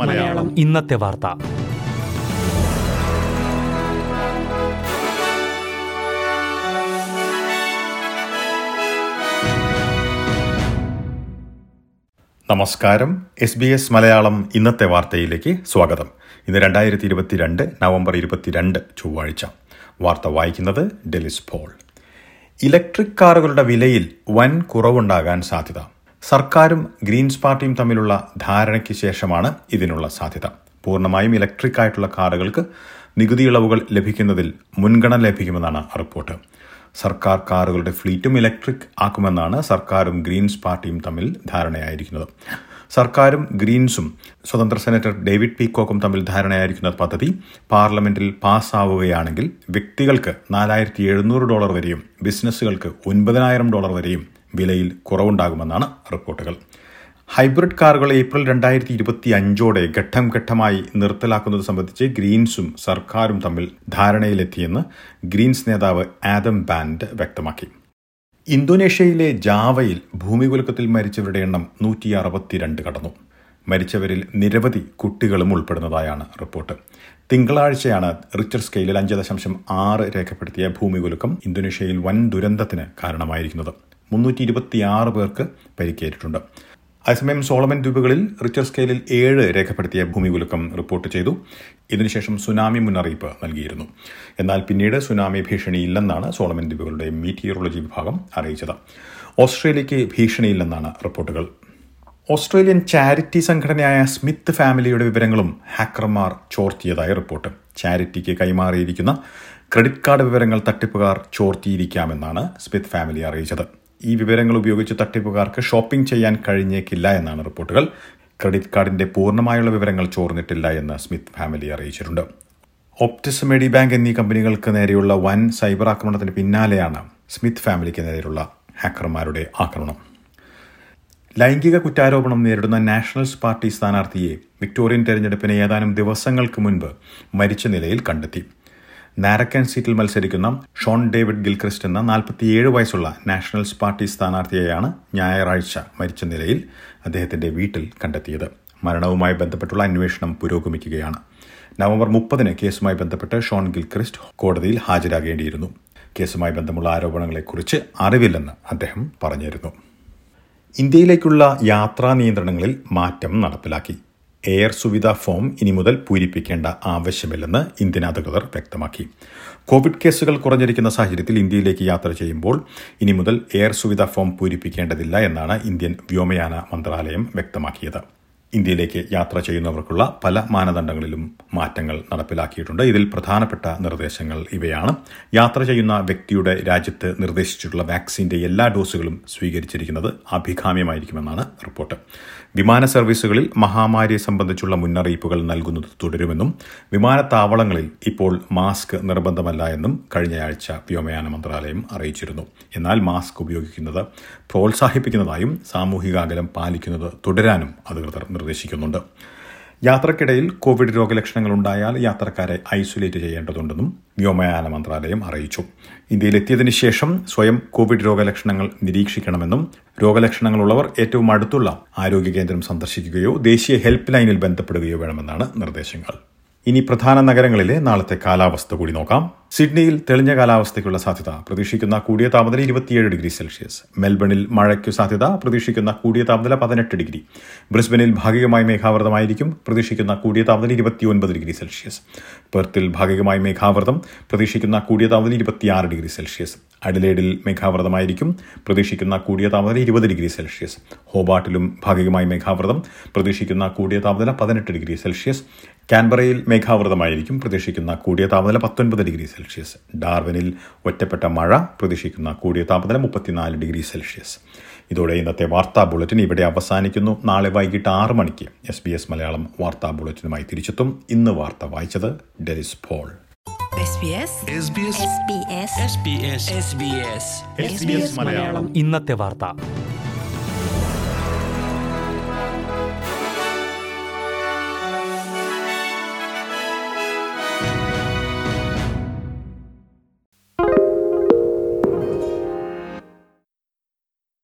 മലയാളം. ഇന്നത്തെ വാർത്ത. നമസ്കാരം. എസ് ബി എസ് മലയാളം ഇന്നത്തെ വാർത്തയിലേക്ക് സ്വാഗതം. ഇന്ന് രണ്ടായിരത്തി ഇരുപത്തിരണ്ട് നവംബർ ഇരുപത്തിരണ്ട് ചൊവ്വാഴ്ച. വാർത്ത വായിക്കുന്നത് ഡെലിസ് പോൾ. ഇലക്ട്രിക് കാറുകളുടെ വിലയിൽ വൻ കുറവുണ്ടാകാൻ സാധ്യത. സർക്കാരും ഗ്രീൻസ് പാർട്ടിയും തമ്മിലുള്ള ധാരണയ്ക്ക് ശേഷമാണ് ഇതിനുള്ള സാധ്യത. പൂർണമായും ഇലക്ട്രിക് ആയിട്ടുള്ള കാറുകൾക്ക് നികുതി ഇളവുകൾ ലഭിക്കുന്നതിൽ മുൻഗണന ലഭിക്കുമെന്നാണ് റിപ്പോർട്ട്. സർക്കാർ കാറുകളുടെ ഫ്ലീറ്റും ഇലക്ട്രിക് ആക്കുമെന്നാണ് സർക്കാരും ഗ്രീൻസ് പാർട്ടിയും തമ്മിൽ ധാരണയായിരിക്കുന്നത്. സർക്കാരും ഗ്രീൻസും സ്വതന്ത്ര സെനറ്റർ ഡേവിഡ് പീക്കോക്കും തമ്മിൽ ധാരണയായിരിക്കുന്ന പദ്ധതി പാർലമെന്റിൽ പാസ്സാവുകയാണെങ്കിൽ വ്യക്തികൾക്ക് നാലായിരത്തി എഴുന്നൂറ് ഡോളർ വരെയും ബിസിനസ്സുകൾക്ക് ഒൻപതിനായിരം ഡോളർ വരെയും വിലയിൽ കുറവുണ്ടാകുമെന്നാണ് റിപ്പോർട്ടുകൾ. ഹൈബ്രിഡ് കാറുകൾ ഏപ്രിൽ രണ്ടായിരത്തി ഇരുപത്തി അഞ്ചോടെ ഘട്ടം ഘട്ടമായി നിർത്തലാക്കുന്നത് സംബന്ധിച്ച് ഗ്രീൻസും സർക്കാരും തമ്മിൽ ധാരണയിലെത്തിയെന്ന് ഗ്രീൻസ് നേതാവ് ആദം ബാൻഡ് വ്യക്തമാക്കി. ഇന്തോനേഷ്യയിലെ ജാവയിൽ ഭൂമികുലുക്കത്തിൽ മരിച്ചവരുടെ എണ്ണം നൂറ്റി അറുപത്തിരണ്ട് കടന്നു. മരിച്ചവരിൽ നിരവധി കുട്ടികളും ഉൾപ്പെടുന്നതായാണ് റിപ്പോർട്ട്. തിങ്കളാഴ്ചയാണ് റിച്ചർ സ്കെയിലിൽ അഞ്ച് ദശാംശം ആറ് രേഖപ്പെടുത്തിയ ഭൂമികുലുക്കം ഇന്തോനേഷ്യയിൽ വൻ ദുരന്തത്തിന് കാരണമായിരിക്കുന്നത്. മുന്നൂറ്റി ഇരുപത്തിയാറ് പേർക്ക് പരിക്കേറ്റിട്ടുണ്ട്. അതേസമയം സോളമൻ ദ്വീപുകളിൽ റിച്ചർ സ്കെയിലിൽ ഏഴ് രേഖപ്പെടുത്തിയ ഭൂമികുലുക്കം റിപ്പോർട്ട് ചെയ്തു. ഇതിനുശേഷം സുനാമി മുന്നറിയിപ്പ് നൽകിയിരുന്നു. എന്നാൽ പിന്നീട് സുനാമി ഭീഷണിയില്ലെന്നാണ് സോളമൻ ദ്വീപുകളുടെ മീറ്റിയോളജി വിഭാഗം അറിയിച്ചത്. ഓസ്ട്രേലിയയ്ക്ക് ഭീഷണിയില്ലെന്നാണ് റിപ്പോർട്ടുകൾ. ഓസ്ട്രേലിയൻ ചാരിറ്റി സംഘടനയായ സ്മിത്ത് ഫാമിലിയുടെ വിവരങ്ങളും ഹാക്കർമാർ ചോർത്തിയതായി റിപ്പോർട്ട്. ചാരിറ്റിക്ക് കൈമാറിയിരിക്കുന്ന ക്രെഡിറ്റ് കാർഡ് വിവരങ്ങൾ തട്ടിപ്പുകാർ ചോർത്തിയിരിക്കാമെന്നാണ് സ്മിത്ത് ഫാമിലി അറിയിച്ചത്. ഈ വിവരങ്ങൾ ഉപയോഗിച്ച് തട്ടിപ്പുകാർക്ക് ഷോപ്പിംഗ് ചെയ്യാൻ കഴിഞ്ഞേക്കില്ല എന്നാണ് റിപ്പോർട്ടുകൾ. ക്രെഡിറ്റ് കാർഡിന്റെ പൂർണമായുള്ള വിവരങ്ങൾ ചോർന്നിട്ടില്ല എന്ന് സ്മിത്ത് ഫാമിലി അറിയിച്ചിട്ടുണ്ട്. ഒപ്റ്റിസ് മെഡി ബാങ്ക് എന്നീ കമ്പനികൾക്ക് നേരെയുള്ള വൻ സൈബർ ആക്രമണത്തിന് പിന്നാലെയാണ് സ്മിത്ത് ഫാമിലിക്ക് നേരെയുള്ള ഹാക്കർമാരുടെ ആക്രമണം. ലൈംഗിക കുറ്റാരോപണം നേരിടുന്ന നാഷണൽസ് പാർട്ടി സ്ഥാനാർത്ഥിയെ വിക്ടോറിയൻ തെരഞ്ഞെടുപ്പിന് ഏതാനും ദിവസങ്ങൾക്ക് മുൻപ് മരിച്ച നിലയിൽ കണ്ടെത്തി. നാരക്കൻ സീറ്റിൽ മത്സരിക്കുന്ന ഷോൺ ഡേവിഡ് ഗിൽക്രിസ്റ്റ് എന്ന നാൽപ്പത്തിയേഴ് വയസ്സുള്ള നാഷണൽസ് പാർട്ടി സ്ഥാനാർത്ഥിയെയാണ് ഞായറാഴ്ച മരിച്ച നിലയിൽ അദ്ദേഹത്തിന്റെ വീട്ടിൽ കണ്ടെത്തിയത്. മരണവുമായി ബന്ധപ്പെട്ടുള്ള അന്വേഷണം പുരോഗമിക്കുകയാണ്. നവംബർ മുപ്പതിന് കേസുമായി ബന്ധപ്പെട്ട് ഷോൺ ഗിൽക്രിസ്റ്റ് കോടതിയിൽ ഹാജരാകേണ്ടിയിരുന്നു. കേസുമായി ബന്ധമുള്ള ആരോപണങ്ങളെക്കുറിച്ച് അറിവില്ലെന്ന് അദ്ദേഹം പറഞ്ഞിരുന്നു. ഇന്ത്യയിലേക്കുള്ള യാത്രാ നിയന്ത്രണങ്ങളിൽ മാറ്റം നടപ്പിലാക്കി. എയർ സുവിധ ഫോം ഇനി മുതൽ പൂരിപ്പിക്കേണ്ട ആവശ്യമില്ലെന്ന് ഇന്ത്യൻ അധികൃതർ വ്യക്തമാക്കി. കോവിഡ് കേസുകൾ കുറഞ്ഞിരിക്കുന്ന സാഹചര്യത്തിൽ ഇന്ത്യയിലേക്ക് യാത്ര ചെയ്യുമ്പോൾ ഇനി മുതൽ എയർ സുവിധ ഫോം പൂരിപ്പിക്കേണ്ടതില്ല എന്നാണ് ഇന്ത്യൻ വ്യോമയാന മന്ത്രാലയം വ്യക്തമാക്കിയത്. ഇന്ത്യയിലേക്ക് യാത്ര ചെയ്യുന്നവർക്കുള്ള പല മാനദണ്ഡങ്ങളിലും മാറ്റങ്ങൾ നടപ്പിലാക്കിയിട്ടുണ്ട്. ഇതിൽ പ്രധാനപ്പെട്ട നിർദ്ദേശങ്ങൾ ഇവയാണ്. യാത്ര ചെയ്യുന്ന വ്യക്തിയുടെ രാജ്യത്ത് നിർദ്ദേശിച്ചിട്ടുള്ള വാക്സിന്റെ എല്ലാ ഡോസുകളും സ്വീകരിച്ചിരിക്കുന്നത് അഭികാമ്യമായിരിക്കുമെന്നാണ് റിപ്പോർട്ട്. വിമാന സർവീസുകളിൽ മഹാമാരിയെ സംബന്ധിച്ചുള്ള മുന്നറിയിപ്പുകൾ നൽകുന്നത് തുടരുമെന്നും വിമാനത്താവളങ്ങളിൽ ഇപ്പോൾ മാസ്ക് നിർബന്ധമല്ല എന്നും കഴിഞ്ഞയാഴ്ച വ്യോമയാന മന്ത്രാലയം അറിയിച്ചിരുന്നു. എന്നാൽ മാസ്ക് ഉപയോഗിക്കുന്നത് പ്രോത്സാഹിപ്പിക്കുന്നതായും സാമൂഹിക അകലം പാലിക്കുന്നത് തുടരാനും അധികൃതർ നിർദ്ദേശിക്കുന്നുണ്ട്. യാത്രക്കിടയിൽ കോവിഡ് രോഗലക്ഷണങ്ങൾ ഉണ്ടായാൽ യാത്രക്കാരെ ഐസൊലേറ്റ് ചെയ്യേണ്ടതുണ്ടെന്നും വ്യോമയാന മന്ത്രാലയം അറിയിച്ചു. ഇന്ത്യയിലെത്തിയതിനു ശേഷം സ്വയം കോവിഡ് രോഗലക്ഷണങ്ങൾ നിരീക്ഷിക്കണമെന്നും രോഗലക്ഷണങ്ങളുള്ളവർ ഏറ്റവും അടുത്തുള്ള ആരോഗ്യ കേന്ദ്രം സന്ദർശിക്കുകയോ ദേശീയ ഹെൽപ്പ് ലൈനിൽ ബന്ധപ്പെടുകയോ വേണമെന്നാണ് നിർദ്ദേശങ്ങൾ. ഇനി പ്രധാന നഗരങ്ങളിലെ നാളത്തെ കാലാവസ്ഥ കൂടി നോക്കാം. സിഡ്നിയിൽ തെളിഞ്ഞ കാലാവസ്ഥയ്ക്കുള്ള സാധ്യത. പ്രതീക്ഷിക്കുന്ന കൂടിയ താപനില ഇരുപത്തിയേഴ് ഡിഗ്രി സെൽഷ്യസ്. മെൽബണിൽ മഴയ്ക്കു സാധ്യത പ്രതീക്ഷിക്കുന്ന കൂടിയ താപനില പതിനെട്ട് ഡിഗ്രി. ബ്രിസ്ബനിൽ ഭാഗികമായി മേഘാവൃതമായിരിക്കും പ്രതീക്ഷിക്കുന്ന കൂടിയ താപനില ഇരുപത്തിയൊൻപത് ഡിഗ്രി സെൽഷ്യസ്. പെർത്തിൽ ഭാഗികമായി മേഘാവൃതം പ്രതീക്ഷിക്കുന്ന കൂടിയ താപനില ഇരുപത്തിയാറ് ഡിഗ്രി സെൽഷ്യസ്. അഡിലേഡിൽ മേഘാവൃതമായിരിക്കും പ്രതീക്ഷിക്കുന്ന കൂടിയ താപനില ഇരുപത് ഡിഗ്രി സെൽഷ്യസ്. ഹോബാട്ടിലും ഭാഗികമായി മേഘാവൃതം പ്രതീക്ഷിക്കുന്ന കൂടിയ താപനില പതിനെട്ട് ഡിഗ്രി സെൽഷ്യസ്. കാൻബറയിൽ മേഘാവൃതമായിരിക്കും പ്രതീക്ഷിക്കുന്ന കൂടിയ താപനില പത്തൊൻപത് ഡിഗ്രി സെൽഷ്യസ്. ഡാർവിനിൽ ഒറ്റപ്പെട്ട മഴ പ്രതീക്ഷിക്കുന്ന കൂടിയ താപനില മുപ്പത്തിനാല് ഡിഗ്രി സെൽഷ്യസ്. ഇതോടെ ഇന്നത്തെ വാർത്താ ബുള്ളറ്റിൻ ഇവിടെ അവസാനിക്കുന്നു. നാളെ വൈകിട്ട് ആറ് മണിക്ക് എസ് ബി എസ് മലയാളം വാർത്താ ബുള്ളറ്റിനുമായി തിരിച്ചെത്തും. ഇന്ന് വാർത്ത വായിച്ചത് ഡെലിസ് പോൾ. ഇന്നത്തെ വാർത്ത.